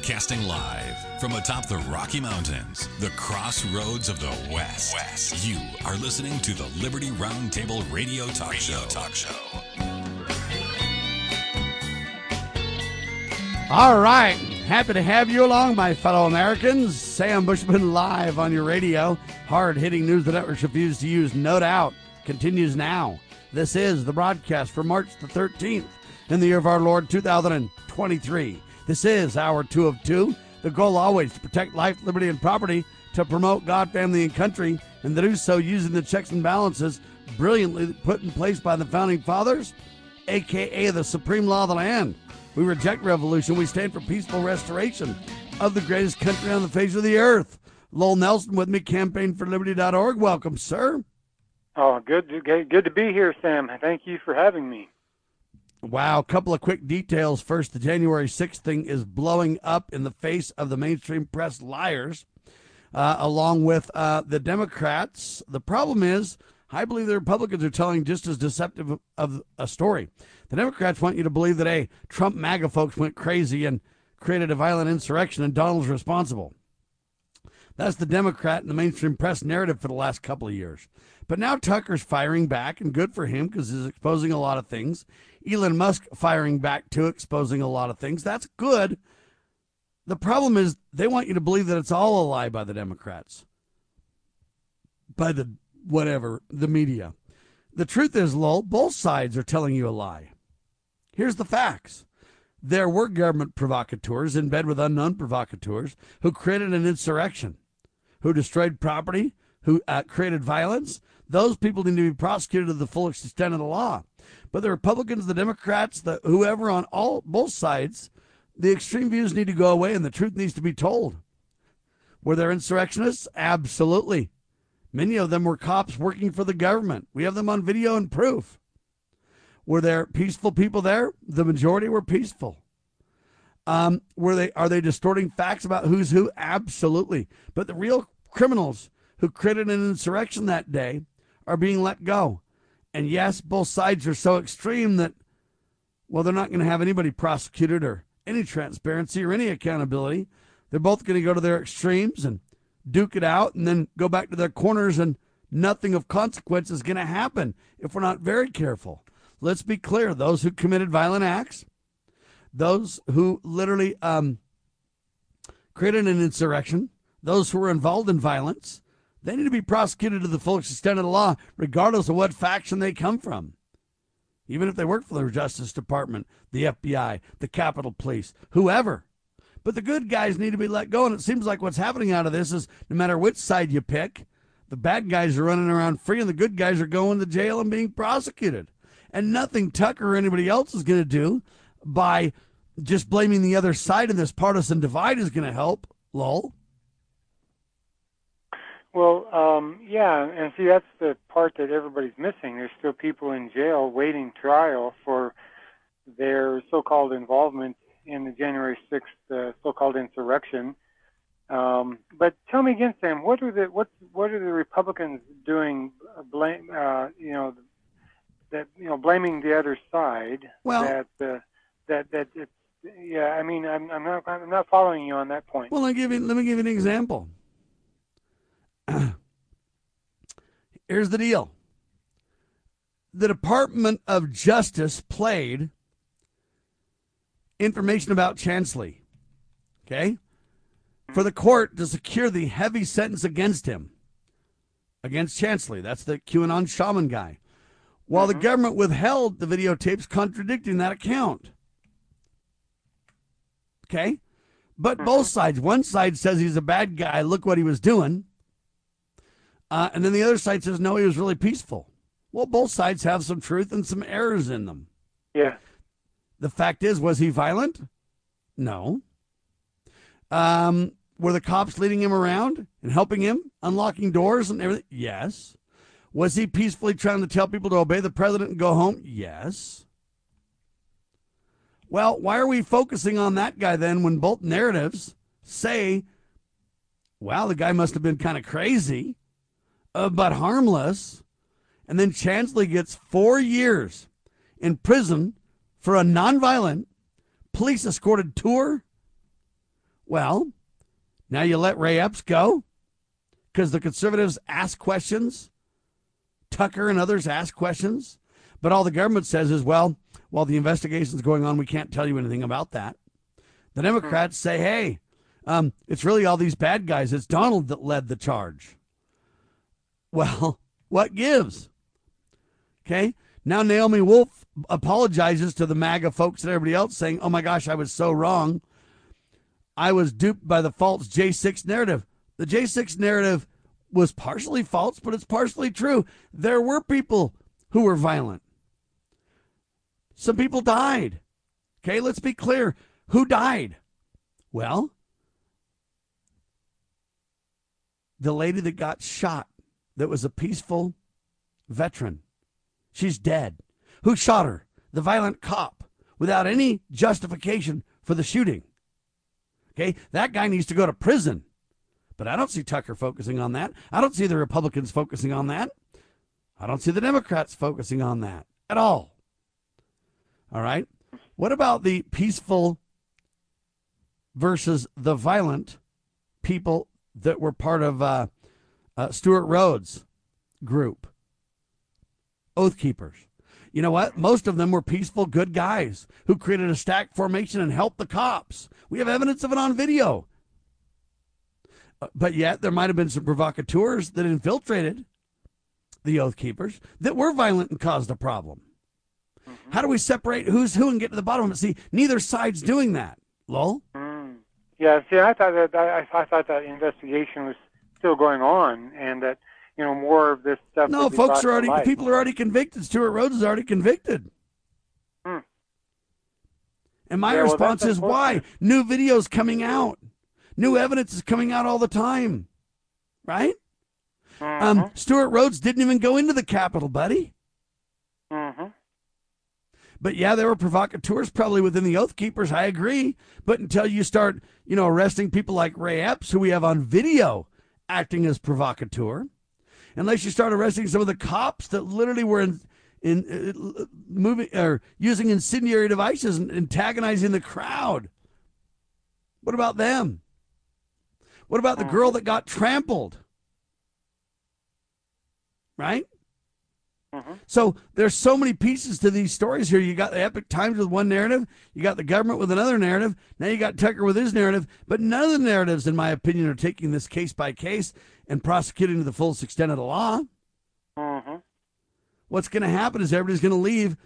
Broadcasting live from atop the Rocky Mountains, the crossroads of the West. West. You are listening to the Liberty Roundtable Radio Talk radio Show. Talk Show. All right. Happy to have you along, my fellow Americans. Sam Bushman live on your radio. Hard hitting news the networks refuse to use, no doubt, continues now. This is the broadcast for March the 13th in the year of our Lord 2023. This is Hour two of two. The goal always to protect life, liberty, and property, to promote God, family, and country, and to do so using the checks and balances brilliantly put in place by the founding fathers, aka the supreme law of the land. We reject revolution. We stand for peaceful restoration of the greatest country on the face of the earth. Lowell Nelson with me, campaignforliberty.org. Welcome, sir. Oh, good, good to be here, Sam. Thank you for having me. Wow, a couple of quick details. First, the January 6th thing is blowing up in the face of the mainstream press liars, uh, along with uh, the Democrats. The problem is, I believe the Republicans are telling just as deceptive of a story. The Democrats want you to believe that, hey, Trump MAGA folks went crazy and created a violent insurrection and Donald's responsible. That's the Democrat and the mainstream press narrative for the last couple of years. But now Tucker's firing back, and good for him because he's exposing a lot of things. Elon Musk firing back too, exposing a lot of things. That's good. The problem is they want you to believe that it's all a lie by the Democrats, by the whatever, the media. The truth is, Lowell, both sides are telling you a lie. Here's the facts. There were government provocateurs in bed with unknown provocateurs who created an insurrection, who destroyed property, who uh, created violence. Those people need to be prosecuted to the full extent of the law. But the Republicans, the Democrats, the whoever on all both sides, the extreme views need to go away and the truth needs to be told. Were there insurrectionists? Absolutely. Many of them were cops working for the government. We have them on video and proof. Were there peaceful people there? The majority were peaceful. Um, were they are they distorting facts about who's who? Absolutely. But the real criminals who created an insurrection that day are being let go. And yes, both sides are so extreme that, well, they're not going to have anybody prosecuted or any transparency or any accountability. They're both going to go to their extremes and duke it out and then go back to their corners, and nothing of consequence is going to happen if we're not very careful. Let's be clear those who committed violent acts, those who literally um, created an insurrection, those who were involved in violence, they need to be prosecuted to the full extent of the law, regardless of what faction they come from. Even if they work for the Justice Department, the FBI, the Capitol Police, whoever. But the good guys need to be let go. And it seems like what's happening out of this is no matter which side you pick, the bad guys are running around free and the good guys are going to jail and being prosecuted. And nothing Tucker or anybody else is going to do by just blaming the other side in this partisan divide is going to help. Lowell. Well, um, yeah, and see, that's the part that everybody's missing. There's still people in jail waiting trial for their so-called involvement in the January 6th uh, so-called insurrection. Um, but tell me again, Sam, what are the what what are the Republicans doing? Uh, blame, uh, you know, that you know, blaming the other side. Well, that uh, that that it's yeah. I mean, I'm I'm not I'm not following you on that point. Well, me give you let me give you an example. Here's the deal. The Department of Justice played information about Chansley, okay, for the court to secure the heavy sentence against him, against Chansley. That's the QAnon shaman guy. While mm-hmm. the government withheld the videotapes contradicting that account. Okay? But mm-hmm. both sides, one side says he's a bad guy, look what he was doing. Uh, and then the other side says, no, he was really peaceful. Well, both sides have some truth and some errors in them. Yeah. The fact is, was he violent? No. Um, were the cops leading him around and helping him, unlocking doors and everything? Yes. Was he peacefully trying to tell people to obey the president and go home? Yes. Well, why are we focusing on that guy then when both narratives say, wow, the guy must have been kind of crazy, uh, but harmless? And then Chansley gets four years in prison for a nonviolent, police escorted tour Well, now you let Ray Epps go because the conservatives ask questions. Tucker and others ask questions. But all the government says is, well, while the investigation's going on, we can't tell you anything about that. The Democrats say, hey, um, it's really all these bad guys. It's Donald that led the charge. Well, what gives? Okay. Now Naomi Wolf apologizes to the MAGA folks and everybody else, saying, oh my gosh, I was so wrong. I was duped by the false J6 narrative. The J6 narrative was partially false, but it's partially true. There were people who were violent. Some people died. Okay, let's be clear. Who died? Well, the lady that got shot, that was a peaceful veteran. She's dead. Who shot her? The violent cop without any justification for the shooting. Okay, that guy needs to go to prison. But I don't see Tucker focusing on that. I don't see the Republicans focusing on that. I don't see the Democrats focusing on that at all. All right. What about the peaceful versus the violent people that were part of uh, uh, Stewart Rhodes' group? Oath Keepers. You know what? Most of them were peaceful, good guys who created a stack formation and helped the cops. We have evidence of it on video. Uh, but yet, there might have been some provocateurs that infiltrated the Oath Keepers that were violent and caused a problem. Mm-hmm. How do we separate who's who and get to the bottom of it? See, neither side's doing that. Lowell? Mm. Yeah, see, I thought that I, I thought that investigation was still going on, and that you know more of this stuff. No, folks are already people are already convicted. Stewart Rhodes is already convicted. Hmm. And my yeah, response well, is why new videos coming out. New evidence is coming out all the time, right? Mm-hmm. Um, Stewart Rhodes didn't even go into the Capitol, buddy. Mm-hmm. But yeah, there were provocateurs probably within the Oath Keepers. I agree. But until you start, you know, arresting people like Ray Epps, who we have on video acting as provocateur, unless you start arresting some of the cops that literally were in, in uh, moving or using incendiary devices and antagonizing the crowd. What about them? What about the girl that got trampled? Right? Mm-hmm. So there's so many pieces to these stories here. You got the Epoch Times with one narrative, you got the government with another narrative, now you got Tucker with his narrative, but none of the narratives, in my opinion, are taking this case by case and prosecuting to the fullest extent of the law. Mm-hmm. What's going to happen is everybody's going to leave,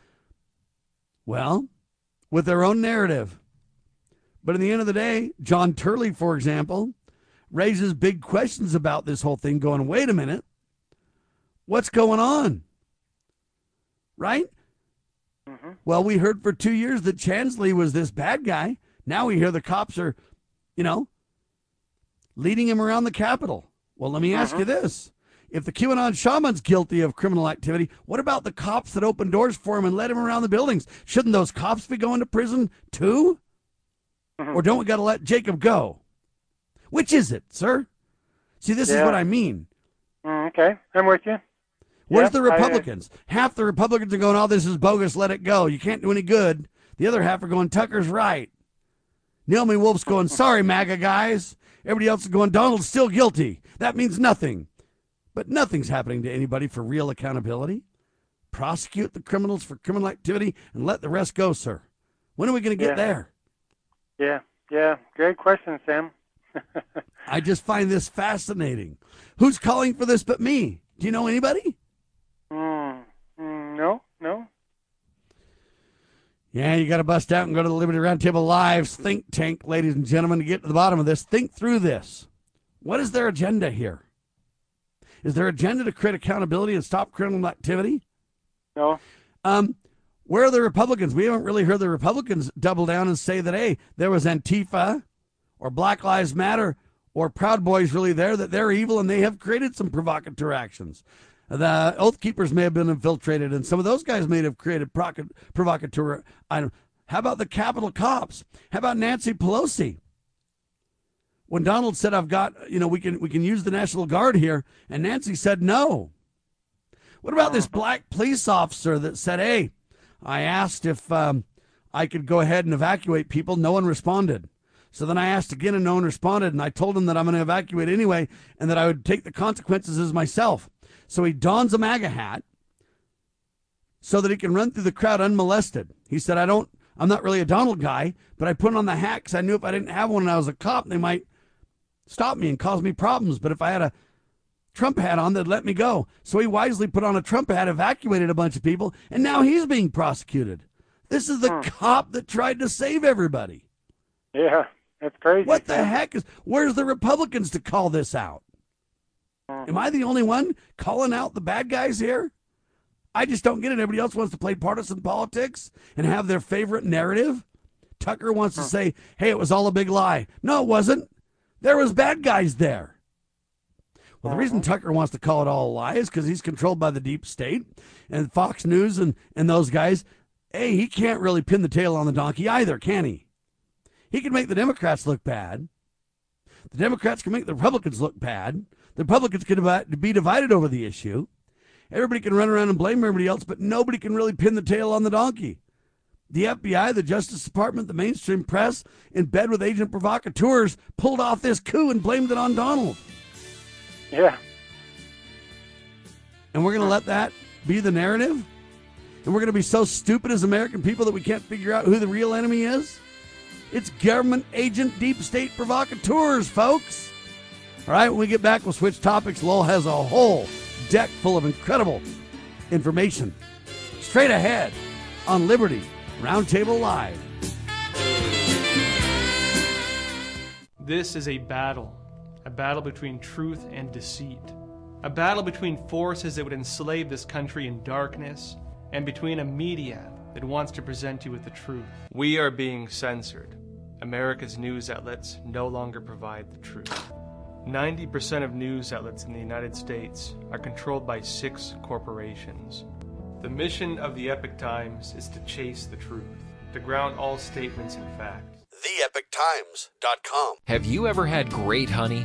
well, with their own narrative. But in the end of the day, John Turley, for example, raises big questions about this whole thing, going, wait a minute, what's going on? Right? Mm-hmm. Well, we heard for two years that Chansley was this bad guy. Now we hear the cops are, you know, leading him around the Capitol. Well, let me mm-hmm. ask you this. If the QAnon shaman's guilty of criminal activity, what about the cops that opened doors for him and led him around the buildings? Shouldn't those cops be going to prison too? Mm-hmm. Or don't we got to let Jacob go? Which is it, sir? See, this yeah. is what I mean. Mm, okay, I'm with you. Where's the Republicans? I, half the Republicans are going, "Oh, this is bogus. Let it go. You can't do any good." The other half are going, "Tucker's right." Naomi Wolf's going, "Sorry, MAGA guys." Everybody else is going, "Donald's still guilty." That means nothing. But nothing's happening to anybody for real accountability. Prosecute the criminals for criminal activity and let the rest go, sir. When are we going to get yeah. there? Yeah, yeah. Great question, Sam. I just find this fascinating. Who's calling for this but me? Do you know anybody? Mm, mm, no, no. Yeah, you got to bust out and go to the Liberty Roundtable Live's think tank, ladies and gentlemen, to get to the bottom of this. Think through this. What is their agenda here? Is their agenda to create accountability and stop criminal activity? No. Um, where are the Republicans? We haven't really heard the Republicans double down and say that, hey, there was Antifa or Black Lives Matter or Proud Boys really there, that they're evil and they have created some provocateur actions. The Oath Keepers may have been infiltrated, and some of those guys may have created provocateur. How about the Capitol cops? How about Nancy Pelosi? When Donald said, "I've got," you know, we can we can use the National Guard here, and Nancy said no. What about this black police officer that said, "Hey, I asked if um, I could go ahead and evacuate people. No one responded." So then I asked again and no one responded. And I told him that I'm going to evacuate anyway and that I would take the consequences as myself. So he dons a MAGA hat so that he can run through the crowd unmolested. He said, I don't, I'm not really a Donald guy, but I put on the hat because I knew if I didn't have one and I was a cop, they might stop me and cause me problems. But if I had a Trump hat on, they'd let me go. So he wisely put on a Trump hat, evacuated a bunch of people, and now he's being prosecuted. This is the hmm. cop that tried to save everybody. Yeah. That's crazy. What the heck is? Where's the Republicans to call this out? Am I the only one calling out the bad guys here? I just don't get it. Everybody else wants to play partisan politics and have their favorite narrative. Tucker wants to say, "Hey, it was all a big lie." No, it wasn't. There was bad guys there. Well, the reason uh-huh. Tucker wants to call it all a lie is because he's controlled by the deep state and Fox News and, and those guys. Hey, he can't really pin the tail on the donkey either, can he? He can make the Democrats look bad. The Democrats can make the Republicans look bad. The Republicans can be divided over the issue. Everybody can run around and blame everybody else, but nobody can really pin the tail on the donkey. The FBI, the Justice Department, the mainstream press, in bed with agent provocateurs, pulled off this coup and blamed it on Donald. Yeah. And we're going to let that be the narrative? And we're going to be so stupid as American people that we can't figure out who the real enemy is? It's government agent deep state provocateurs, folks. All right, when we get back, we'll switch topics. Lowell has a whole deck full of incredible information straight ahead on Liberty Roundtable Live. This is a battle, a battle between truth and deceit, a battle between forces that would enslave this country in darkness, and between a media that wants to present you with the truth. We are being censored. America's news outlets no longer provide the truth. 90% of news outlets in the United States are controlled by six corporations. The mission of the Epoch Times is to chase the truth, to ground all statements in fact theepochtimes.com. Have you ever had great honey?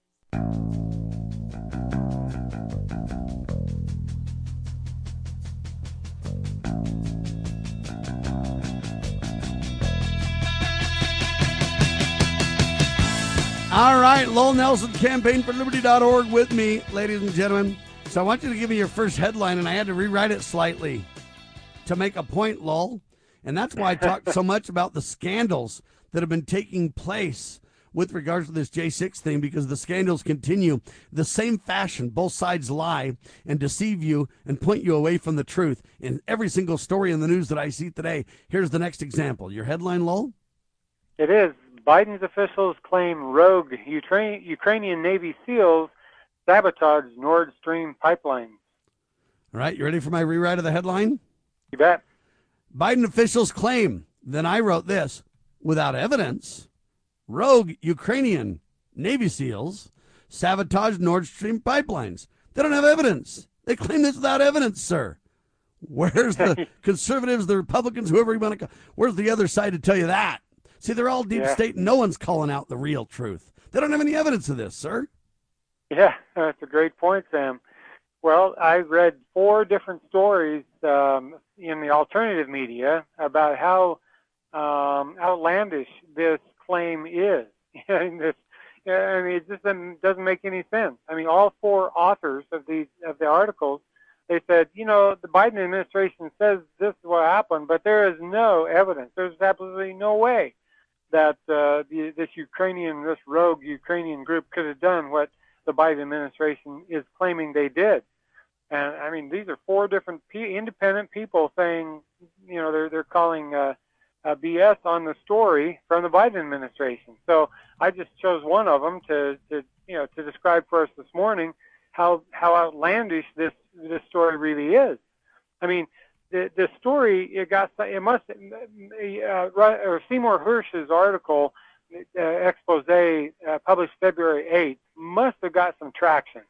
All right, Lowell Nelson, campaign for liberty.org with me, ladies and gentlemen. So I want you to give me your first headline, and I had to rewrite it slightly to make a point, Lowell. And that's why I talked so much about the scandals that have been taking place with regards to this J6 thing because the scandals continue the same fashion. Both sides lie and deceive you and point you away from the truth in every single story in the news that I see today. Here's the next example. Your headline, Lowell? It is Biden's officials claim rogue Ukrainian Navy SEALs sabotaged Nord Stream pipeline. All right, you ready for my rewrite of the headline? You bet. Biden officials claim, then I wrote this, without evidence, rogue Ukrainian Navy SEALs sabotaged Nord Stream pipelines. They don't have evidence. They claim this without evidence, sir. Where's the conservatives, the Republicans, whoever you want to call? Where's the other side to tell you that? See, they're all deep yeah. state. No one's calling out the real truth. They don't have any evidence of this, sir. Yeah, that's a great point, Sam. Well, I read four different stories um, in the alternative media about how um, outlandish this claim is. this, I mean, it just doesn't, doesn't make any sense. I mean, all four authors of these of the articles, they said, you know, the Biden administration says this is what happened, but there is no evidence. There's absolutely no way that uh, the, this Ukrainian, this rogue Ukrainian group could have done what the Biden administration is claiming they did. And I mean, these are four different p- independent people saying, you know, they're they're calling uh, uh, BS on the story from the Biden administration. So I just chose one of them to, to you know to describe for us this morning how how outlandish this this story really is. I mean, the the story it got it must uh, or Seymour Hersh's article uh, expose uh, published February 8th must have got some traction.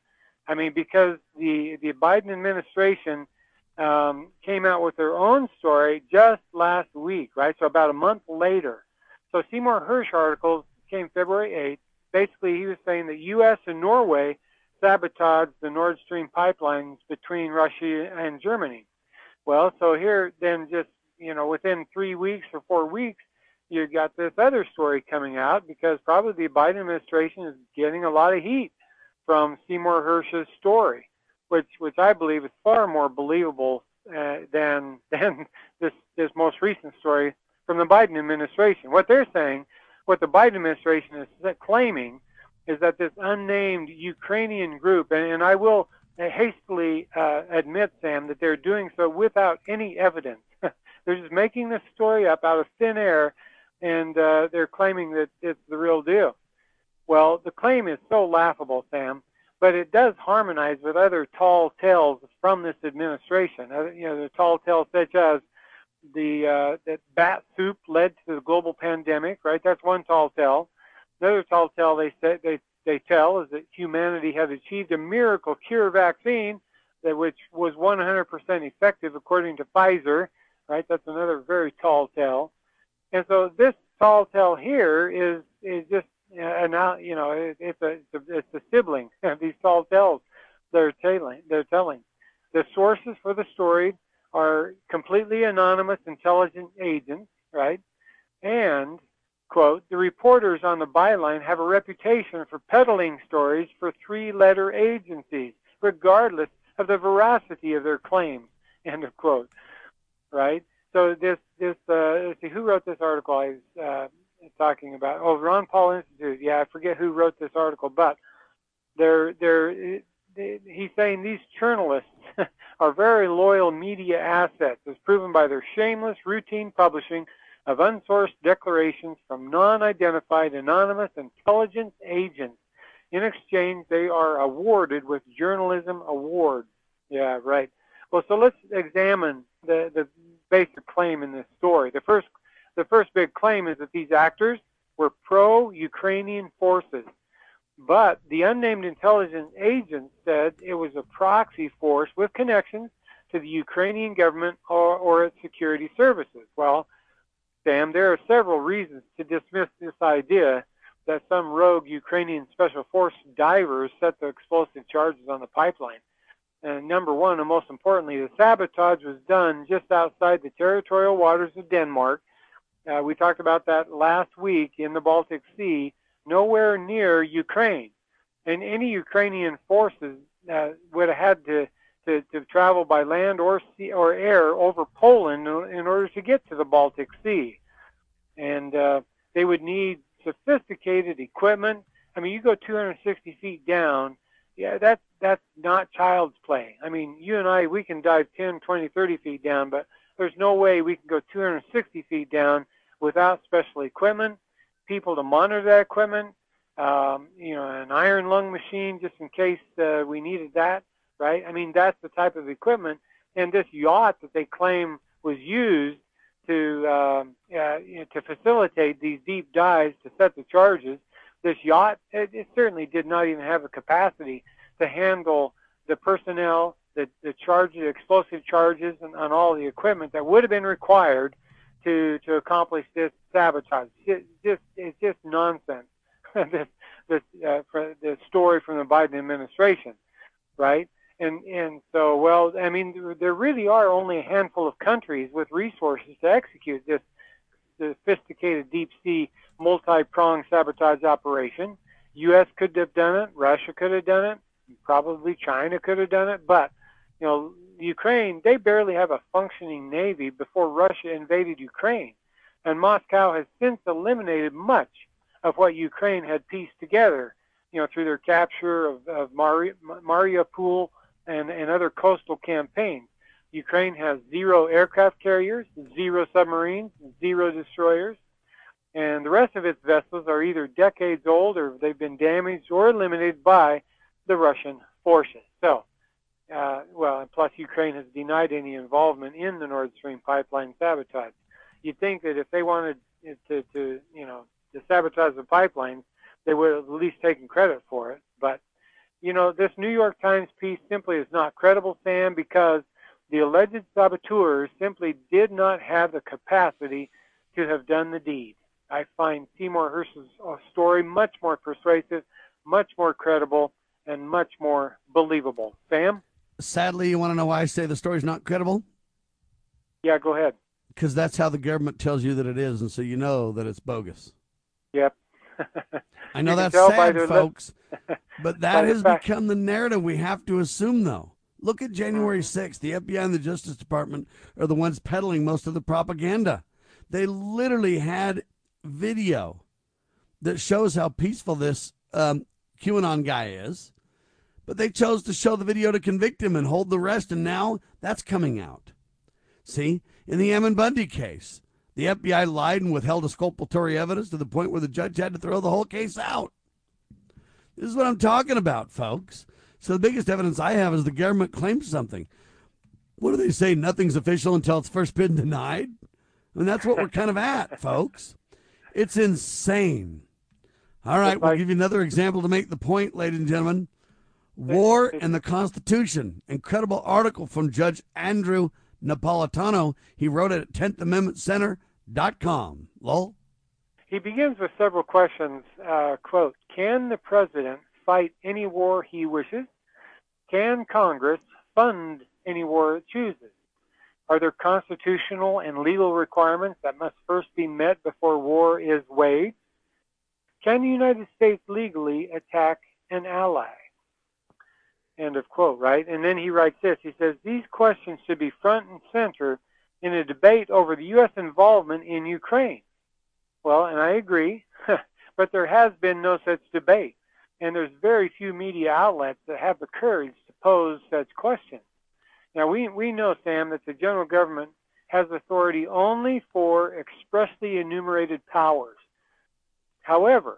I mean, because the the Biden administration um, came out with their own story just last week, right? So about a month later. So Seymour Hersh article came February 8th. Basically, he was saying that U.S. and Norway sabotaged the Nord Stream pipelines between Russia and Germany. Well, so here then just you know within three weeks or four weeks, you got this other story coming out because probably the Biden administration is getting a lot of heat from Seymour Hersh's story, which which I believe is far more believable uh, than than this this most recent story from the Biden administration. What they're saying, what the Biden administration is claiming, is that this unnamed Ukrainian group, and, and I will hastily uh, admit, Sam, that they're doing so without any evidence. they're just making this story up out of thin air and uh, they're claiming that it's the real deal. Well, the claim is so laughable, Sam, but it does harmonize with other tall tales from this administration. Uh, you know, the tall tales such as the uh, that bat soup led to the global pandemic, right? That's one tall tale. Another tall tale they say they they tell is that humanity has achieved a miracle cure vaccine that which was 100% effective according to Pfizer, right? That's another very tall tale. And so this tall tale here is is just and now you know it, it's a it's a sibling of these tall tales they're telling they're telling. The sources for the story are completely anonymous intelligence agents, right? And quote the reporters on the byline have a reputation for peddling stories for three-letter agencies, regardless of the veracity of their claims. End of quote. Right? So this this uh, let's see who wrote this article I was uh, talking about. Oh, Ron Paul Institute. Yeah, I forget who wrote this article, but they're they're he's saying these journalists are very loyal media assets, as proven by their shameless routine publishing of unsourced declarations from non-identified anonymous intelligence agents. In exchange, they are awarded with journalism awards. Yeah, right. Well, so let's examine the, the basic claim in this story. The first, the first big claim is that these actors were pro-Ukrainian forces, but the unnamed intelligence agent said it was a proxy force with connections to the Ukrainian government or, or its security services. Well, Sam, there are several reasons to dismiss this idea that some rogue Ukrainian special force divers set the explosive charges on the pipeline. And number one, and most importantly, the sabotage was done just outside the territorial waters of Denmark. Uh, we talked about that last week in the Baltic Sea, nowhere near Ukraine. And any Ukrainian forces uh, would have had to, to, to travel by land or sea or air over Poland in order to get to the Baltic Sea. And uh, they would need sophisticated equipment. I mean, you go 260 feet down, yeah, that's that's not child's play. I mean, you and I, we can dive 10, 20, 30 feet down, but there's no way we can go 260 feet down without special equipment, people to monitor that equipment, um, you know, an iron lung machine just in case uh, we needed that, right? I mean, that's the type of equipment. And this yacht that they claim was used to um, uh, you know, to facilitate these deep dives to set the charges this yacht, it, it certainly did not even have the capacity to handle the personnel, the, the charges, explosive charges, and, all the equipment that would have been required to to accomplish this sabotage. It just it's just nonsense. this the uh, the story from the Biden administration, right? And and so well, I mean, there really are only a handful of countries with resources to execute this sophisticated deep sea multi-pronged sabotage operation. U.S. could have done it. Russia could have done it. Probably China could have done it. But you know, Ukraine, they barely have a functioning navy before Russia invaded Ukraine, and Moscow has since eliminated much of what Ukraine had pieced together. You know, through their capture of, of Mari- Mariupol and, and other coastal campaigns. Ukraine has zero aircraft carriers, zero submarines, zero destroyers, and the rest of its vessels are either decades old or they've been damaged or eliminated by the Russian forces. So, uh, well, and plus Ukraine has denied any involvement in the Nord Stream pipeline sabotage. You'd think that if they wanted to, to you know, to sabotage the pipeline, they would have at least taken credit for it. But, you know, this New York Times piece simply is not credible, Sam, because the alleged saboteurs simply did not have the capacity to have done the deed. I find Seymour Hersh's uh, story much more persuasive, much more credible, and much more believable. Sam? Sadly, you want to know why I say the story's not credible? Yeah, go ahead. Because that's how the government tells you that it is, and so you know that it's bogus. Yep. I know that's sad, folks, but that has become the narrative we have to assume, though. Look at January 6th. The FBI and the Justice Department are the ones peddling most of the propaganda. They literally had video that shows how peaceful this um, QAnon guy is, but they chose to show the video to convict him and hold the rest, and now that's coming out. See, in the Ammon Bundy case, the FBI lied and withheld exculpatory evidence to the point where the judge had to throw the whole case out. This is what I'm talking about, folks. So the biggest evidence I have is the government claims something. What do they say? Nothing's official until it's first been denied. I mean, that's what we're kind of at, folks. It's insane. All right, we'll give you another example to make the point, ladies and gentlemen. War and the Constitution. Incredible article from Judge Andrew Napolitano. He wrote it at 10th Amendment Center.com. Lowell? He begins with several questions. Uh, quote, can the president fight any war he wishes? Can Congress fund any war it chooses? Are there constitutional and legal requirements that must first be met before war is waged? Can the United States legally attack an ally? End of quote, right? And then he writes this. He says, These questions should be front and center in a debate over the U.S. involvement in Ukraine. Well, and I agree, but there has been no such debate and there's very few media outlets that have the courage to pose such questions. Now, we, we know, Sam, that the general government has authority only for expressly enumerated powers. However,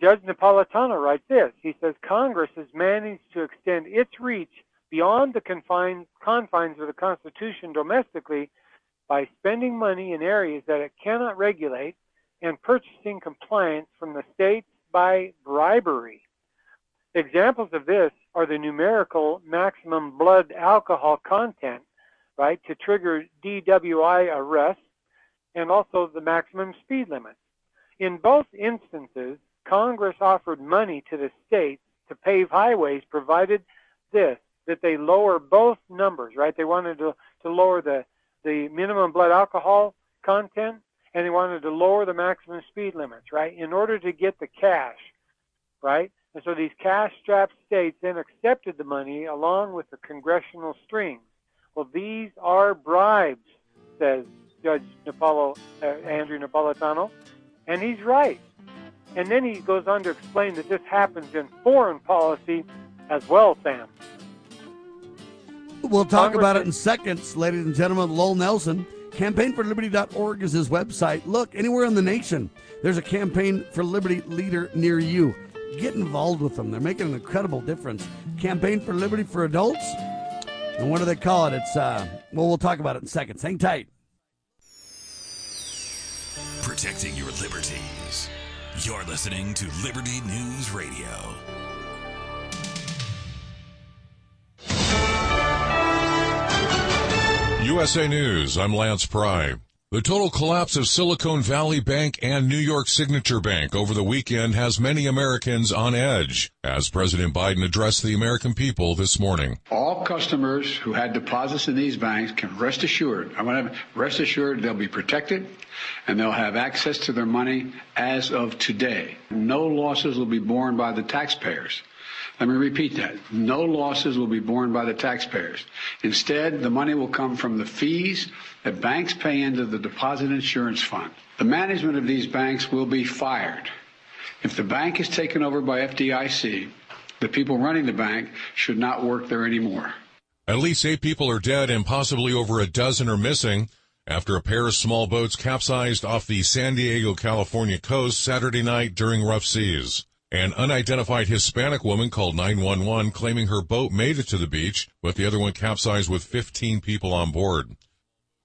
Judge Napolitano writes this. He says Congress has managed to extend its reach beyond the confines, confines of the Constitution domestically by spending money in areas that it cannot regulate and purchasing compliance from the states by bribery. Examples of this are the numerical maximum blood alcohol content, right, to trigger DWI arrests, and also the maximum speed limit. In both instances, Congress offered money to the states to pave highways, provided this, that they lower both numbers, right? They wanted to, to lower the, the minimum blood alcohol content, and they wanted to lower the maximum speed limits, right? In order to get the cash, right? And so these cash-strapped states then accepted the money along with the congressional strings. Well, these are bribes, says Judge Napolo, uh, Andrew Napolitano, and he's right. And then he goes on to explain that this happens in foreign policy as well, Sam. We'll talk Congress about it in seconds, ladies and gentlemen. Lowell Nelson, campaignforliberty.org is his website. Look, anywhere in the nation, there's a Campaign for Liberty leader near you. Get involved with them. They're making an incredible difference. Campaign for Liberty for Adults. And what do they call it? It's, uh, well, we'll talk about it in seconds. Hang tight. Protecting your liberties. You're listening to Liberty News Radio. USA News, I'm Lance Pry. The total collapse of Silicon Valley Bank and New York Signature Bank over the weekend has many Americans on edge, as President Biden addressed the American people this morning. All customers who had deposits in these banks can rest assured, I want to rest assured they'll be protected and they'll have access to their money as of today. No losses will be borne by the taxpayers. Let me repeat that. No losses will be borne by the taxpayers. Instead, the money will come from the fees that banks pay into the deposit insurance fund. The management of these banks will be fired. If the bank is taken over by FDIC, the people running the bank should not work there anymore. At least eight people are dead and possibly over a dozen are missing after a pair of small boats capsized off the San Diego, California coast Saturday night during rough seas. An unidentified Hispanic woman called 911 claiming her boat made it to the beach, but the other one capsized with 15 people on board.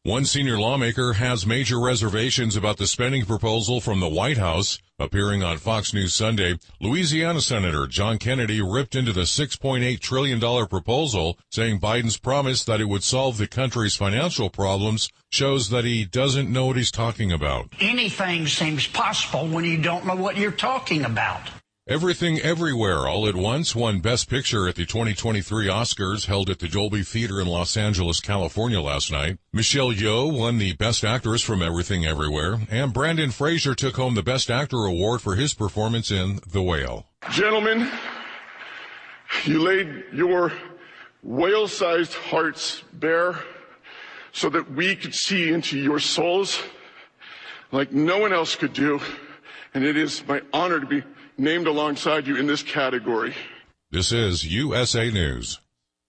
One senior lawmaker has major reservations about the spending proposal from the White House. Appearing on Fox News Sunday, Louisiana Senator John Kennedy ripped into the $6.8 trillion proposal, saying Biden's promise that it would solve the country's financial problems shows that he doesn't know what he's talking about. Anything seems possible when you don't know what you're talking about. Everything Everywhere All at Once won Best Picture at the 2023 Oscars held at the Dolby Theater in Los Angeles, California last night. Michelle Yeoh won the Best Actress from Everything Everywhere, and Brendan Fraser took home the Best Actor award for his performance in The Whale. Gentlemen, you laid your whale-sized hearts bare so that we could see into your souls like no one else could do, and it is my honor to be named alongside you in this category. This is USA News.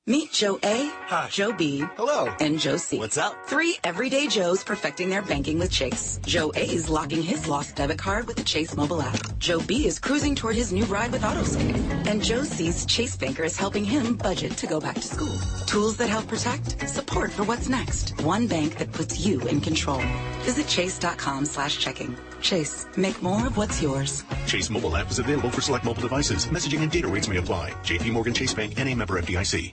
Meet Joe A, Hi. Joe B, Hello. and Joe C. What's up? Three everyday Joes perfecting their banking with Chase. Joe A is locking his lost debit card with the Chase mobile app. Joe B is cruising toward his new ride with Autosave. And Joe C's Chase Banker is helping him budget to go back to school. Tools that help protect, support for what's next. One bank that puts you in control. Visit chase.com slash checking. Chase, make more of what's yours. Chase mobile app is available for select mobile devices. Messaging and data rates may apply. JP Morgan Chase Bank and a member FDIC.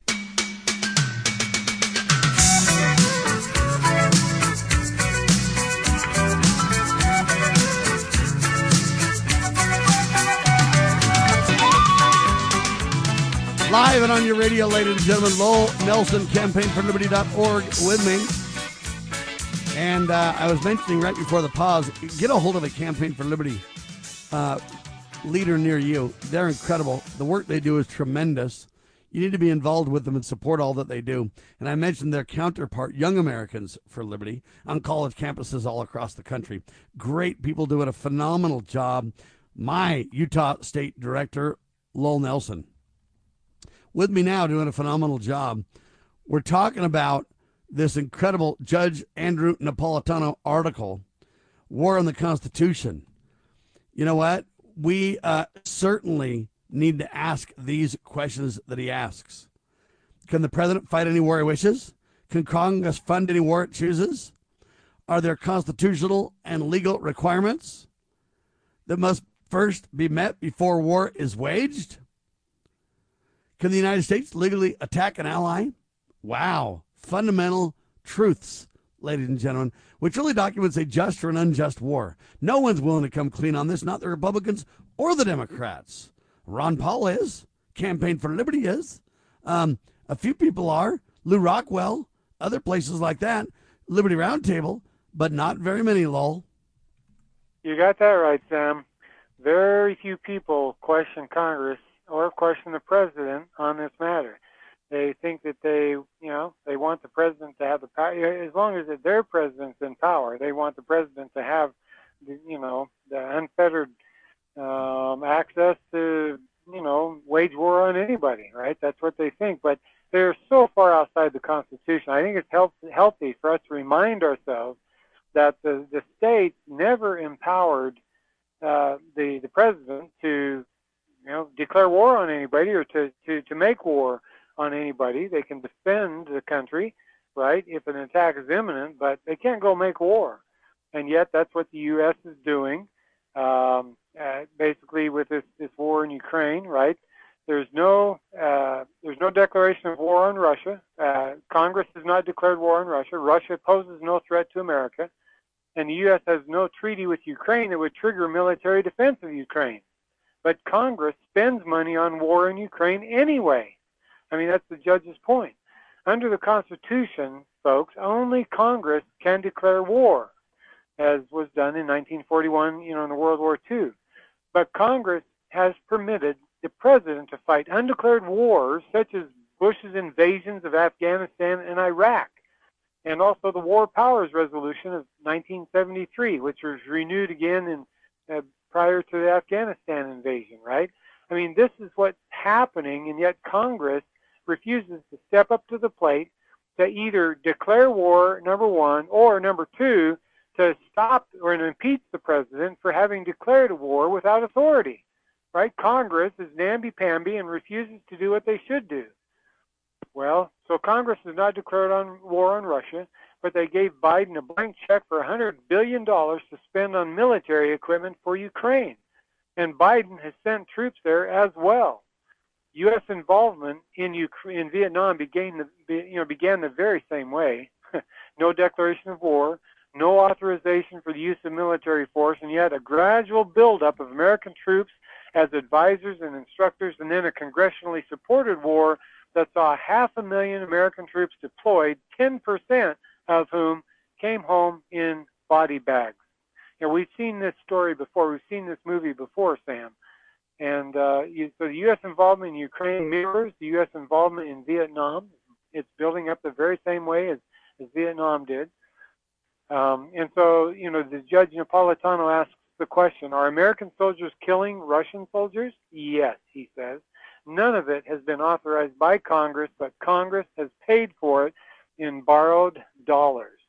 Live and on your radio, ladies and gentlemen, Lowell Nelson, campaignforliberty.org with me. And uh, I was mentioning right before the pause, get a hold of a Campaign for Liberty uh, leader near you. They're incredible. The work they do is tremendous. You need to be involved with them and support all that they do. And I mentioned their counterpart, Young Americans for Liberty, on college campuses all across the country. Great people doing a phenomenal job. My Utah State Director, Lowell Nelson with me now doing a phenomenal job. We're talking about this incredible Judge Andrew Napolitano article, War on the Constitution. You know what? We uh, certainly need to ask these questions that he asks. Can the president fight any war he wishes? Can Congress fund any war it chooses? Are there constitutional and legal requirements that must first be met before war is waged? Can the United States legally attack an ally? Wow. Fundamental truths, ladies and gentlemen, which really documents a just or an unjust war. No one's willing to come clean on this, not the Republicans or the Democrats. Ron Paul is. Campaign for Liberty is. Um, a few people are. Lew Rockwell, other places like that. Liberty Roundtable, but not very many, Lowell. You got that right, Sam. Very few people question Congress or question the president on this matter. They think that they, you know, they want the president to have the power. As long as their president's in power, they want the president to have, the, you know, the unfettered um, access to, you know, wage war on anybody. Right? That's what they think. But they're so far outside the Constitution. I think it's help, healthy for us to remind ourselves that the, the states never empowered uh, the the president to you know declare war on anybody or to, to, to make war on anybody. They can defend the country, right, if an attack is imminent, but they can't go make war. And yet that's what the U.S. is doing, um, uh, basically with this, this war in Ukraine, right? There's no uh, there's no declaration of war on Russia. Uh, Congress has not declared war on Russia. Russia poses no threat to America and the U.S. has no treaty with Ukraine that would trigger military defense of Ukraine. But Congress spends money on war in Ukraine anyway. I mean, that's the judge's point. Under the Constitution, folks, only Congress can declare war, as was done in 1941, you know, in the World War II. But Congress has permitted the president to fight undeclared wars, such as Bush's invasions of Afghanistan and Iraq and also the War Powers Resolution of 1973, which was renewed again in uh, prior to the Afghanistan invasion, right? I mean, this is what's happening, and yet Congress refuses to step up to the plate to either declare war, number one, or number two, to stop or impeach the president for having declared a war without authority, right? Congress is namby-pamby and refuses to do what they should do. Well, so Congress has not declared on war on Russia, but they gave Biden a blank check for $100 billion to spend on military equipment for Ukraine. And Biden has sent troops there as well. U.S. involvement in Ukraine, in Vietnam began the, you know, began the very same way. no declaration of war, no authorization for the use of military force, and yet a gradual buildup of American troops as advisors and instructors, and then a congressionally supported war that saw half a million American troops deployed, 10% of whom came home in body bags. And we've seen this story before. We've seen this movie before, Sam. And uh, you, so the U.S. involvement in Ukraine mirrors the U.S. involvement in Vietnam. It's building up the very same way as, as Vietnam did. Um, and so, you know, the judge Napolitano asks the question, are American soldiers killing Russian soldiers? Yes, he says. None of it has been authorized by Congress, but Congress has paid for it in borrowed dollars.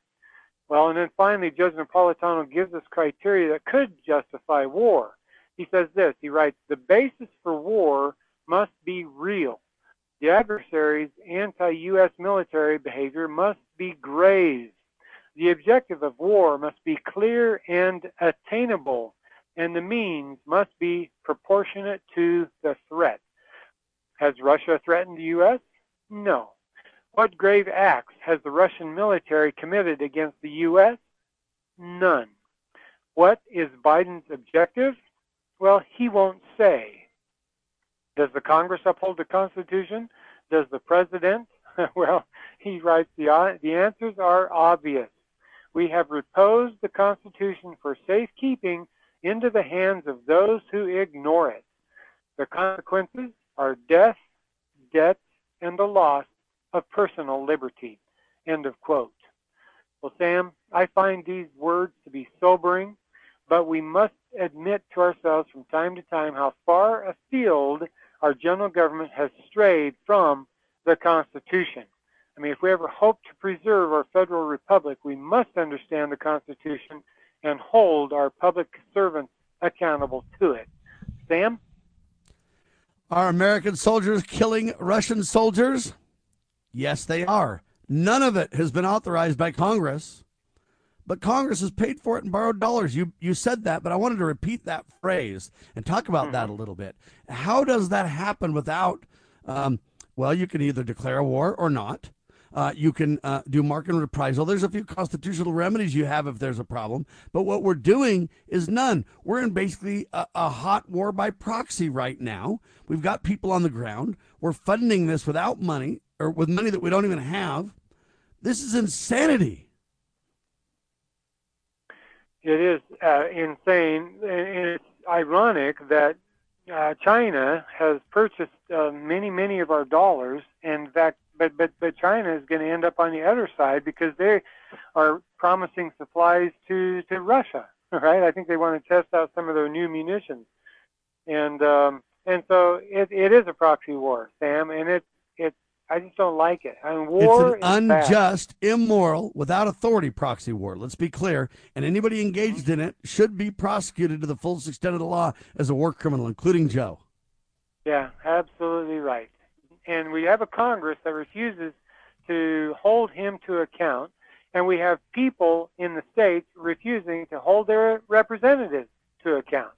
Well, and then finally, Judge Napolitano gives us criteria that could justify war. He says this, he writes, the basis for war must be real. The adversary's anti-U.S. military behavior must be grave. The objective of war must be clear and attainable, and the means must be proportionate to the threat. Has Russia threatened the U.S.? No. What grave acts has the Russian military committed against the U.S.? None. What is Biden's objective? Well, he won't say. Does the Congress uphold the Constitution? Does the President? well, he writes, the, uh, the answers are obvious. We have reposed the Constitution for safekeeping into the hands of those who ignore it. The consequences are death, debt, and the loss of personal liberty. End of quote. Well, Sam, I find these words to be sobering, but we must admit to ourselves from time to time how far afield our general government has strayed from the Constitution. I mean, if we ever hope to preserve our federal republic, we must understand the Constitution and hold our public servants accountable to it. Sam? Are American soldiers killing Russian soldiers? Yes, they are. None of it has been authorized by Congress, but Congress has paid for it in borrowed dollars. You you said that, but I wanted to repeat that phrase and talk about mm-hmm. that a little bit. How does that happen without? Um, well, you can either declare a war or not. Uh, you can uh, do market reprisal. There's a few constitutional remedies you have if there's a problem. But what we're doing is none. We're in basically a, a hot war by proxy right now. We've got people on the ground. We're funding this without money or with money that we don't even have. This is insanity. It is uh, insane, and it's ironic that uh, China has purchased uh, many, many of our dollars, in fact, but but but China is going to end up on the other side because they are promising supplies to to Russia, right? I think they want to test out some of their new munitions, and um, and so it, it is a proxy war, Sam, and it it I just don't like it. I mean, war it's an is bad. unjust, immoral, without authority proxy war. Let's be clear. And anybody mm-hmm. engaged in it should be prosecuted to the fullest extent of the law as a war criminal, including Joe. Yeah, absolutely right. And we have a Congress that refuses to hold him to account, and we have people in the states refusing to hold their representatives to account.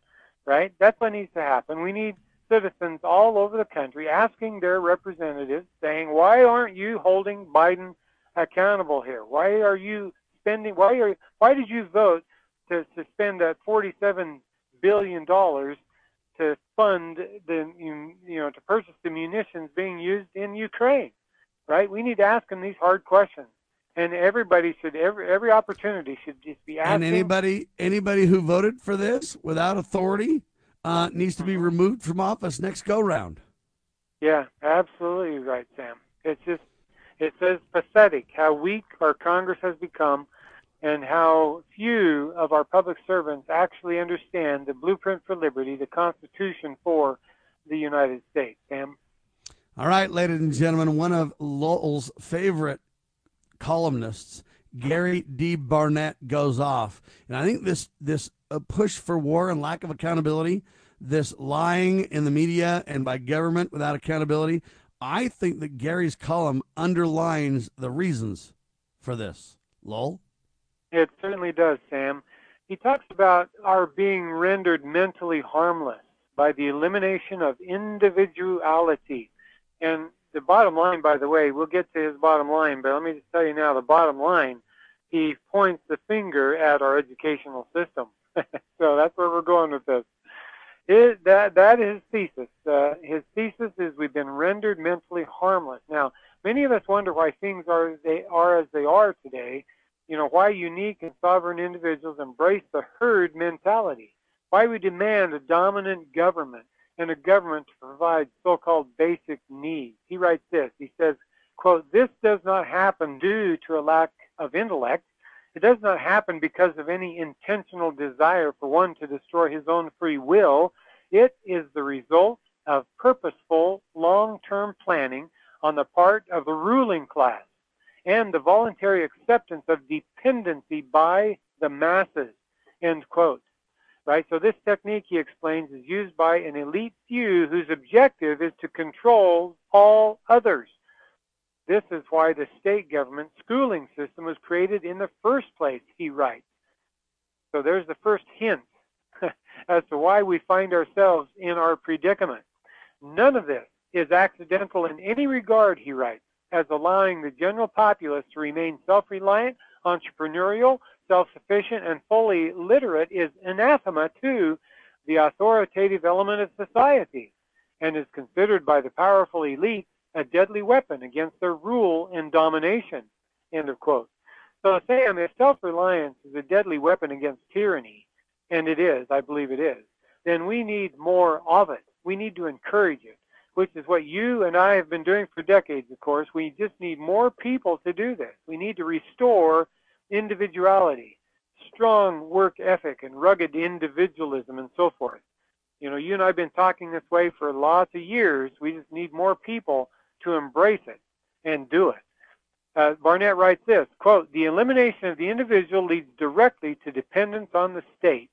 Right? That's what needs to happen. We need citizens all over the country asking their representatives, saying, "Why aren't you holding Biden accountable here? Why are you spending? Why are? Why did you vote to to spend that 47 billion dollars to fund the you know to purchase the munitions being used in Ukraine?" Right? We need to ask them these hard questions, and everybody should every every opportunity should just be asking. And anybody anybody who voted for this without authority uh, needs to be removed from office next go round. Yeah, absolutely right, Sam. It's just it's just pathetic how weak our Congress has become and how few of our public servants actually understand the blueprint for liberty, the Constitution for the United States, Sam. All right, ladies and gentlemen, one of Lowell's favorite columnists, Gary D. Barnett, goes off, and I think this this push for war and lack of accountability, this lying in the media and by government without accountability, I think that Gary's column underlines the reasons for this. Lowell. It certainly does, Sam. He talks about our being rendered mentally harmless by the elimination of individuality. And the bottom line, by the way, we'll get to his bottom line, but let me just tell you now the bottom line, he points the finger at our educational system. so that's where we're going with this. That that is his thesis. Uh, his thesis is we've been rendered mentally harmless. Now, many of us wonder why things are they are as they are today. You know, why unique and sovereign individuals embrace the herd mentality. Why we demand a dominant government and a government to provide so-called basic needs. He writes this. He says, "quote This does not happen due to a lack of intellect." It does not happen because of any intentional desire for one to destroy his own free will. It is the result of purposeful, long term planning on the part of the ruling class and the voluntary acceptance of dependency by the masses. End quote. Right? So, this technique, he explains, is used by an elite few whose objective is to control all others. This is why the state government schooling system was created in the first place, he writes. So there's the first hint as to why we find ourselves in our predicament. None of this is accidental in any regard, he writes, as allowing the general populace to remain self reliant, entrepreneurial, self sufficient, and fully literate is anathema to the authoritative element of society and is considered by the powerful elite a deadly weapon against their rule and domination. End of quote. So, Sam, if self reliance is a deadly weapon against tyranny, and it is, I believe it is, then we need more of it. We need to encourage it, which is what you and I have been doing for decades, of course. We just need more people to do this. We need to restore individuality, strong work ethic, and rugged individualism, and so forth. You know, you and I have been talking this way for lots of years. We just need more people to embrace it and do it. Uh, Barnett writes this, quote, the elimination of the individual leads directly to dependence on the state.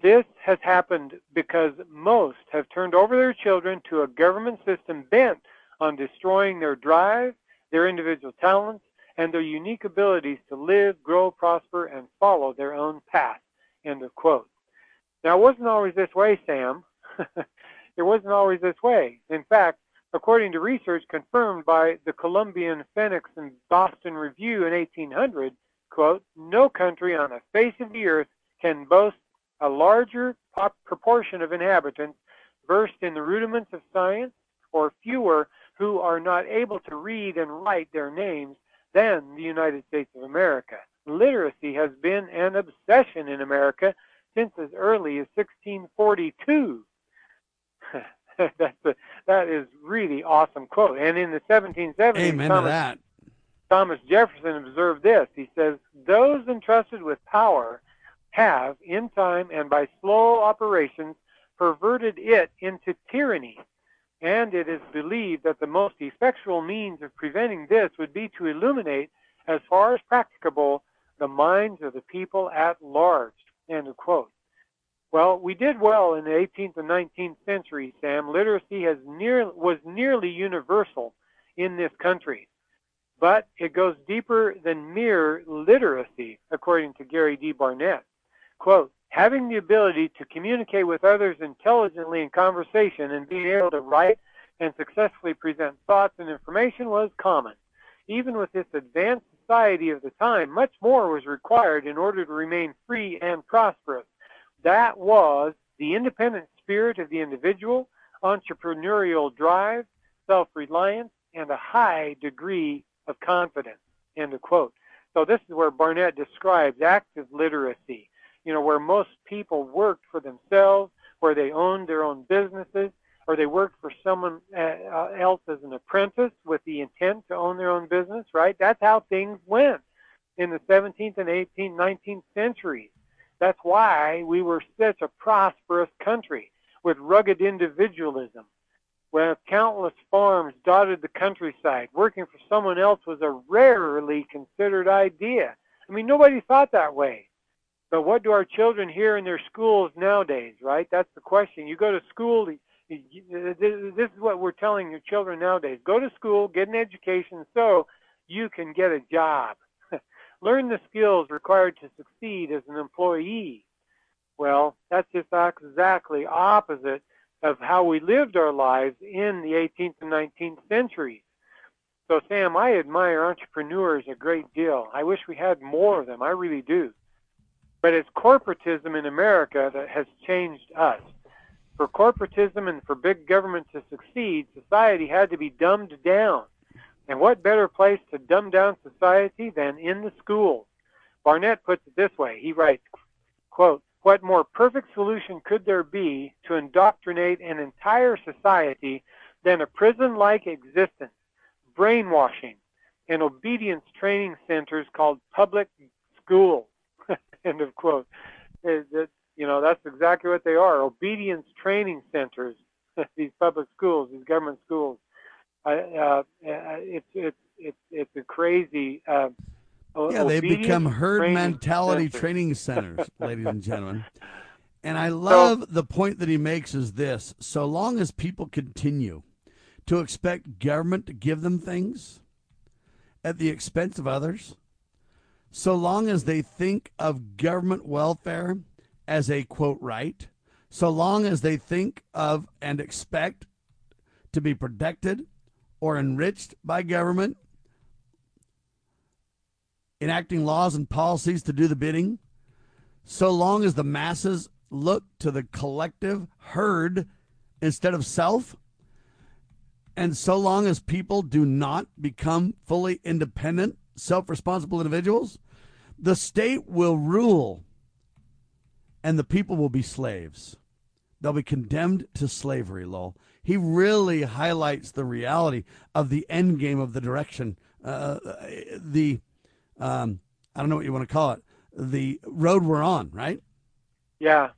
This has happened because most have turned over their children to a government system bent on destroying their drive, their individual talents, and their unique abilities to live, grow, prosper, and follow their own path. End of quote. Now, it wasn't always this way, Sam. it wasn't always this way. In fact, according to research confirmed by the Columbian Phoenix and Boston Review in 1800, quote, no country on the face of the earth can boast a larger proportion of inhabitants versed in the rudiments of science or fewer who are not able to read and write their names than the United States of America. Literacy has been an obsession in America since as early as 1642. That's a, that is really awesome quote. And in the 1770s, Amen Thomas, to that. Thomas Jefferson observed this. He says, "Those entrusted with power have, in time and by slow operations, perverted it into tyranny. and it is believed that the most effectual means of preventing this would be to illuminate, as far as practicable, the minds of the people at large. End of quote. Well, we did well in the 18th and 19th century, Sam. Literacy has near, was nearly universal in this country. But it goes deeper than mere literacy, according to Gary D. Barnett. Quote, having the ability to communicate with others intelligently in conversation and being able to write and successfully present thoughts and information was common. Even with this advanced society of the time, much more was required in order to remain free and prosperous. That was the independent spirit of the individual, entrepreneurial drive, self-reliance, and a high degree of confidence. End of quote. So this is where Barnett describes active literacy, you know, where most people worked for themselves, where they owned their own businesses, or they worked for someone uh, uh, else as an apprentice with the intent to own their own business, right? That's how things went in the 17th and 18th, 19th centuries. That's why we were such a prosperous country with rugged individualism, where countless farms dotted the countryside. Working for someone else was a rarely considered idea. I mean, nobody thought that way. But what do our children hear in their schools nowadays, right? That's the question. You go to school, this is what we're telling your children nowadays. Go to school, get an education so you can get a job. Learn the skills required to succeed as an employee. Well, that's just exactly opposite of how we lived our lives in the 18th and 19th centuries. So, Sam, I admire entrepreneurs a great deal. I wish we had more of them. I really do. But it's corporatism in America that has changed us. For corporatism and for big government to succeed, society had to be dumbed down. And what better place to dumb down society than in the schools? Barnett puts it this way. He writes, quote, what more perfect solution could there be to indoctrinate an entire society than a prison-like existence, brainwashing, and obedience training centers called public schools? End of quote. It, it, you know, that's exactly what they are. Obedience training centers, these public schools, these government schools. Uh, it's, it's, it's, it's a crazy, uh, yeah, they become herd mentality center. training centers, ladies and gentlemen. And I love so, the point that he makes is this so long as people continue to expect government to give them things at the expense of others, so long as they think of government welfare as a quote right, so long as they think of and expect to be protected or enriched by government, enacting laws and policies to do the bidding, so long as the masses look to the collective herd instead of self, and so long as people do not become fully independent, self responsible individuals, the state will rule and the people will be slaves. They'll be condemned to slavery, Lowell. He really highlights the reality of the end game of the direction, uh, the um, I don't know what you want to call it, the road we're on, right? Yeah,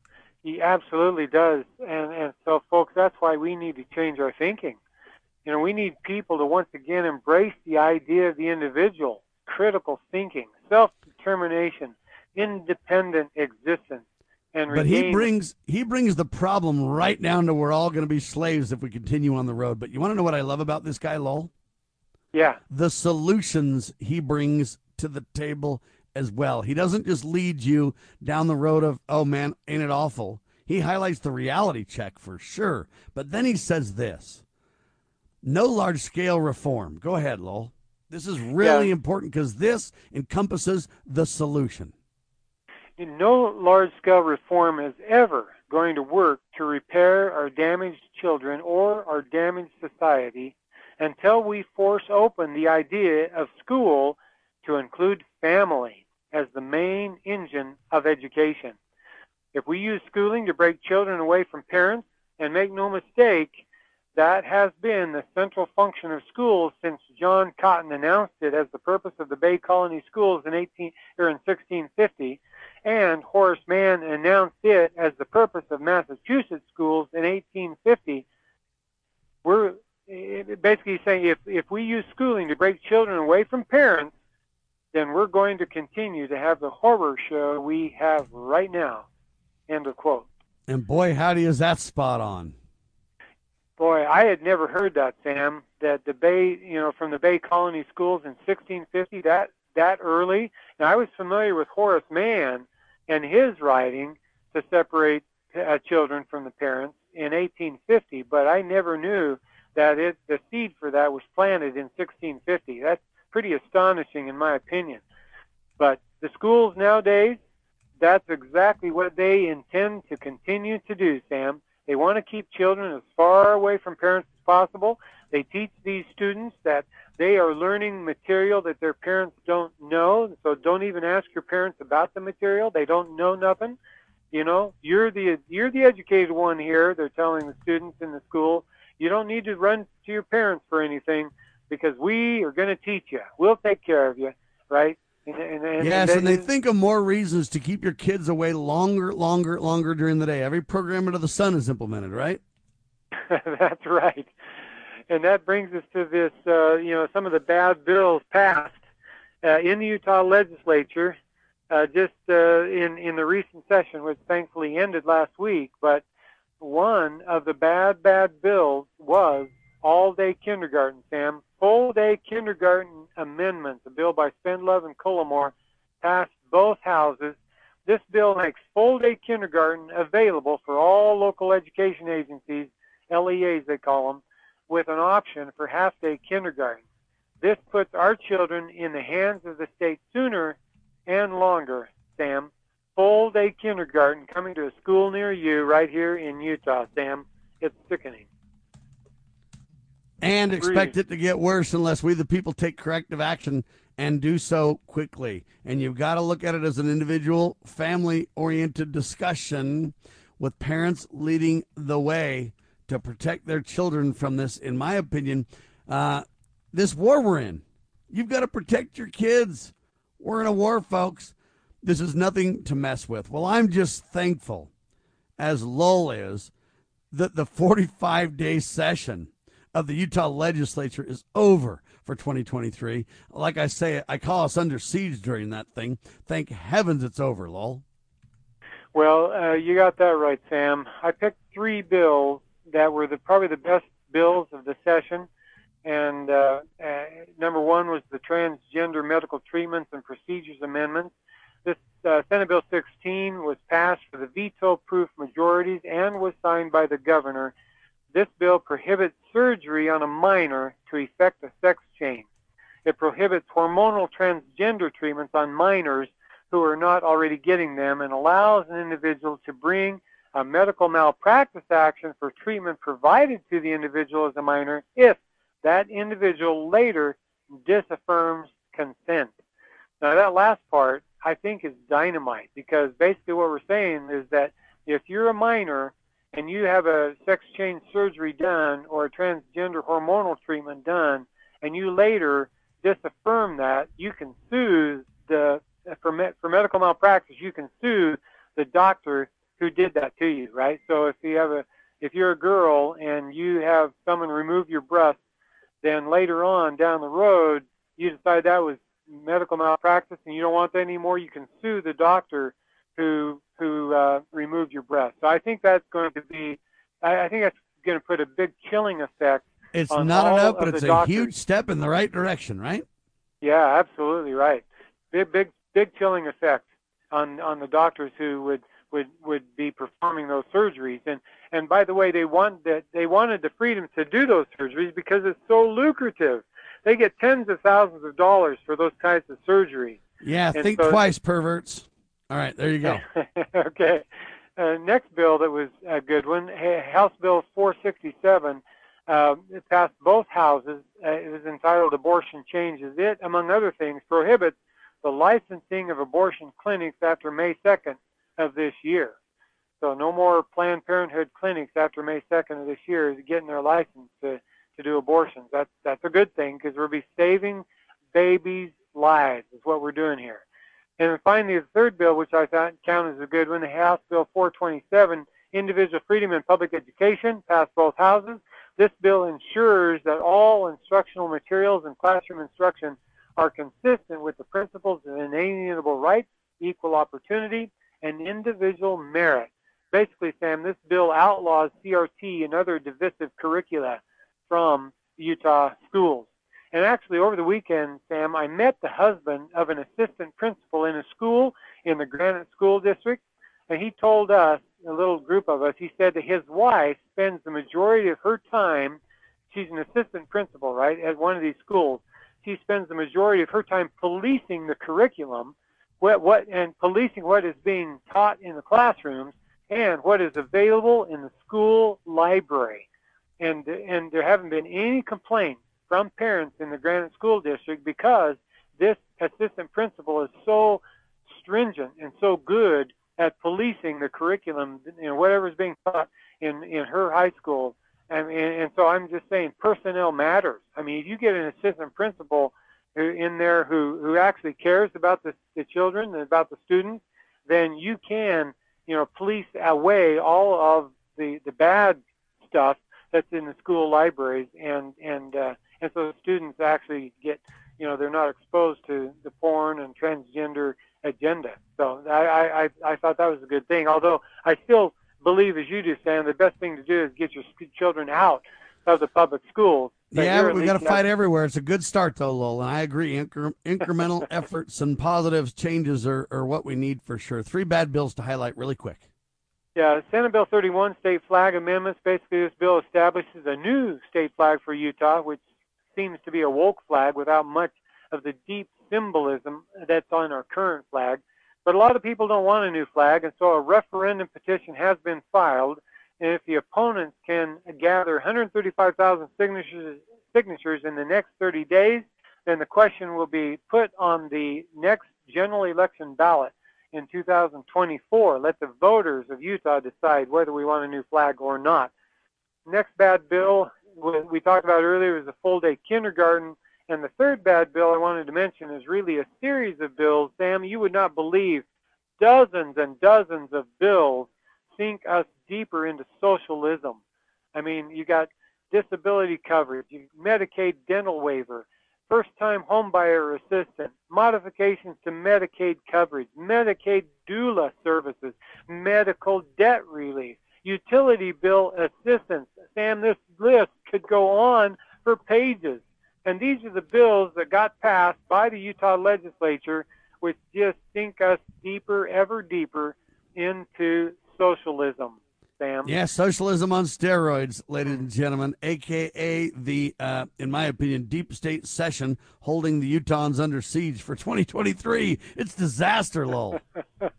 he absolutely does. And, and so, folks, that's why we need to change our thinking. You know, we need people to once again embrace the idea of the individual, critical thinking, self-determination, independent existence. And but he brings he brings the problem right down to we're all going to be slaves if we continue on the road. But you want to know what I love about this guy, Lowell? Yeah. The solutions he brings to the table as well. He doesn't just lead you down the road of, oh man, ain't it awful? He highlights the reality check for sure. But then he says this no large scale reform. Go ahead, Lowell. This is really yeah. important because this encompasses the solution. No large scale reform is ever going to work to repair our damaged children or our damaged society until we force open the idea of school to include family as the main engine of education. If we use schooling to break children away from parents, and make no mistake, that has been the central function of schools since John Cotton announced it as the purpose of the Bay Colony schools in 18 or in 1650, and Horace Mann announced it as the purpose of Massachusetts schools in 1850. we're basically saying if if we use schooling to break children away from parents, then we're going to continue to have the horror show we have right now. End of quote. And boy, howdy, is that spot on. Boy, I had never heard that, Sam. That the Bay, you know, from the Bay Colony schools in 1650, that that early. And I was familiar with Horace Mann and his writing to separate uh, children from the parents in 1850, but I never knew that it the seed for that was planted in 1650. That's pretty astonishing, in my opinion. But the schools nowadays, that's exactly what they intend to continue to do, Sam. They want to keep children as far away from parents as possible. They teach these students that they are learning material that their parents don't know. So don't even ask your parents about the material. They don't know nothing. You know, you're the you're the educated one here. They're telling the students in the school, you don't need to run to your parents for anything because we are going to teach you. We'll take care of you, right? And, and, and, yes, and, they think of more reasons to keep your kids away longer, longer, longer during the day. Every program under the sun is implemented, right? That's right. And that brings us to this, uh, you know, some of the bad bills passed uh, in the Utah legislature uh, just uh, in in the recent session, which thankfully ended last week. But one of the bad bad bills was all day kindergarten. Sam, full day kindergarten amendments, a bill by Spendlove and Cullimore, passed both houses. This bill makes full day kindergarten available for all local education agencies, LEAs they call them, with an option for half day kindergarten. This puts our children in the hands of the state sooner and longer, Sam. Full day kindergarten coming to a school near you right here in Utah, Sam. It's sickening. And expect it to get worse unless we, the people, take corrective action and do so quickly. And you've got to look at it as an individual, family oriented discussion with parents leading the way to protect their children from this, in my opinion, uh, this war we're in. You've got to protect your kids. We're in a war, folks. This is nothing to mess with. Well, I'm just thankful, as Lowell is, that the 45 day session of the Utah legislature is over for 2023. Like I say, I call us under siege during that thing. Thank heavens it's over, Lowell. Well, uh, you got that right, Sam. I picked three bills that were the probably the best bills of the session. And uh, uh, number one was the Transgender Medical Treatments and Procedures Amendment. This uh, Senate Bill 16 was passed for the veto-proof majorities and was signed by the governor. This bill prohibits surgery on a minor to effect a sex change. It prohibits hormonal transgender treatments on minors who are not already getting them and allows an individual to bring a medical malpractice action for treatment provided to the individual as a minor if that individual later disaffirms consent. Now, that last part I think is dynamite because basically what we're saying is that if you're a minor and you have a sex change surgery done or a transgender hormonal treatment done, and you later disaffirm that, you can sue the for for medical malpractice. You can sue the doctor who did that to you, right? So if you have a if you're a girl and you have someone remove your breast then later on down the road you decide that was medical malpractice and you don't want that anymore, you can sue the doctor who who uh, removed your breast. So I think that's going to be, I, I think that's going to put a big chilling effect. It's not enough, but it's a doctors. huge step in the right direction, right? Yeah, absolutely right. Big, big, big chilling effect on on the doctors who would would would be performing those surgeries. And and by the way, they want that they wanted the freedom to do those surgeries because it's so lucrative. They get tens of thousands of dollars for those kinds of surgeries. Yeah, and think so, twice, perverts. All right, there you go. okay. Uh, next bill that was a good one, House Bill 467. Uh, it passed both houses. Uh, it was entitled Abortion Changes. It, among other things, prohibits the licensing of abortion clinics after May 2nd of this year. So no more Planned Parenthood clinics after May 2nd of this year is getting their license to, to do abortions. That's that's a good thing because we'll be saving babies' lives is what we're doing here. And finally, the third bill, which I thought counted as a good one, the House Bill 427, Individual Freedom in Public Education, passed both houses. This bill ensures that all instructional materials and classroom instruction are consistent with the principles of inalienable rights, equal opportunity, and individual merit. Basically, Sam, this bill outlaws CRT and other divisive curricula from Utah schools. And actually, over the weekend, Sam, I met the husband of an assistant principal in a school in the Granite School District, and he told us, a little group of us, he said that his wife spends the majority of her time, she's an assistant principal, right, at one of these schools. She spends the majority of her time policing the curriculum, what, what and policing what is being taught in the classrooms and what is available in the school library. And and there haven't been any complaints from parents in the Granite School District because this assistant principal is so stringent and so good at policing the curriculum, you know, whatever's being taught in in her high school. And, and, and so I'm just saying personnel matters. I mean, if you get an assistant principal who, in there who who actually cares about the, the children and about the students, then you can, you know, police away all of the the bad stuff that's in the school libraries and and uh, and so students actually get, you know, they're not exposed to the porn and transgender agenda. So I, I, I thought that was a good thing. Although I still believe, as you do, Sam, the best thing to do is get your children out of the public schools. But yeah, we got to fight everywhere. It's a good start, though, Lowell. And I agree. Incre- incremental efforts and positive changes are, are what we need for sure. Three bad bills to highlight really quick. Yeah, Senate Bill 31, state flag amendments. Basically, this bill establishes a new state flag for Utah, which seems to be a woke flag without much of the deep symbolism that's on our current flag. But a lot of people don't want a new flag, and so a referendum petition has been filed. And if the opponents can gather 135,000 signatures, signatures in the next 30 days, then the question will be put on the next general election ballot in 2024. Let the voters of Utah decide whether we want a new flag or not. Next bad bill we talked about earlier was a full day kindergarten. And the third bad bill I wanted to mention is really a series of bills. Sam, you would not believe dozens and dozens of bills sink us deeper into socialism. I mean, you got disability coverage, Medicaid dental waiver, first time homebuyer assistance, modifications to Medicaid coverage, Medicaid doula services, medical debt relief, utility bill assistance. Sam, this list could go on for pages. And these are the bills that got passed by the Utah legislature, which just sink us deeper, ever deeper into socialism. Sam. Yeah, socialism on steroids, ladies and gentlemen, aka the, uh, in my opinion, deep state session holding the Utahns under siege for 2023. It's disaster, Lowell.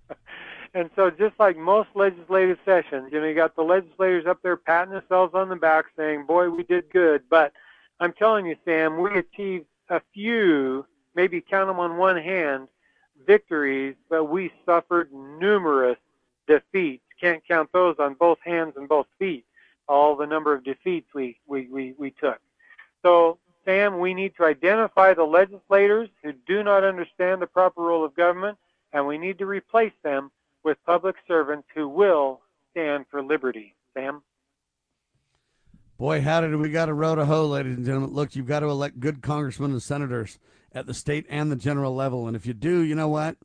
And so, just like most legislative sessions, you know, you got the legislators up there patting themselves on the back saying, boy, we did good. But I'm telling you, Sam, we achieved a few, maybe count them on one hand, victories, but we suffered numerous defeats. Can't count those on both hands and both feet, all the number of defeats we, we, we, we took. So, Sam, we need to identify the legislators who do not understand the proper role of government, and we need to replace them with public servants who will stand for liberty. Sam? Boy, how did we got a road to hoe, ladies and gentlemen. Look, you've got to elect good congressmen and senators at the state and the general level. And if you do, you know what?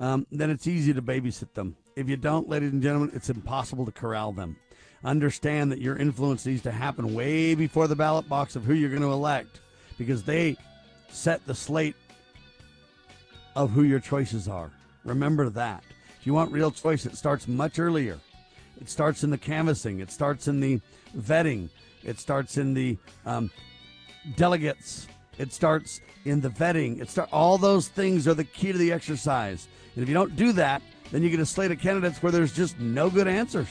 Um, then it's easy to babysit them. If you don't, ladies and gentlemen, it's impossible to corral them. Understand that your influence needs to happen way before the ballot box of who you're going to elect because they set the slate of who your choices are. Remember that. If you want real choice, it starts much earlier. It starts in the canvassing, it starts in the vetting, it starts in the um, delegates, it starts in the vetting. It start all those things are the key to the exercise. And if you don't do that, then you get a slate of candidates where there's just no good answers.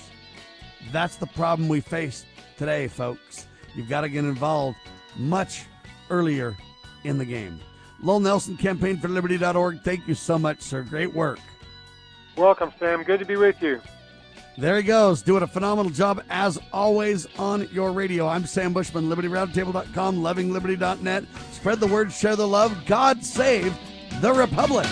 That's the problem we face today, folks. You've got to get involved much earlier in the game. Lowell Nelson, campaignforliberty.org. Thank you so much, sir. Great work. Welcome, Sam. Good to be with you. There he goes, doing a phenomenal job as always on your radio. I'm Sam Bushman, LibertyRoundtable.com, LovingLiberty.net. Spread the word, share the love. God save the Republic.